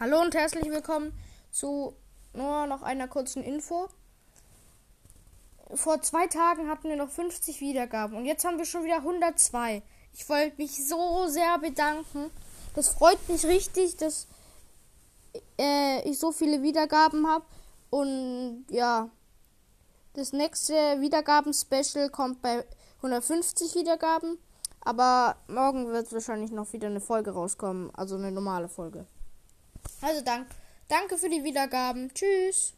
Hallo und herzlich willkommen zu nur noch einer kurzen Info. Vor zwei Tagen hatten wir noch 50 Wiedergaben und jetzt haben wir schon wieder 102. Ich wollte mich so sehr bedanken. Das freut mich richtig, dass äh, ich so viele Wiedergaben habe. Und ja, das nächste Wiedergaben-Special kommt bei 150 Wiedergaben. Aber morgen wird wahrscheinlich noch wieder eine Folge rauskommen, also eine normale Folge. Also dank, danke für die Wiedergaben. Tschüss.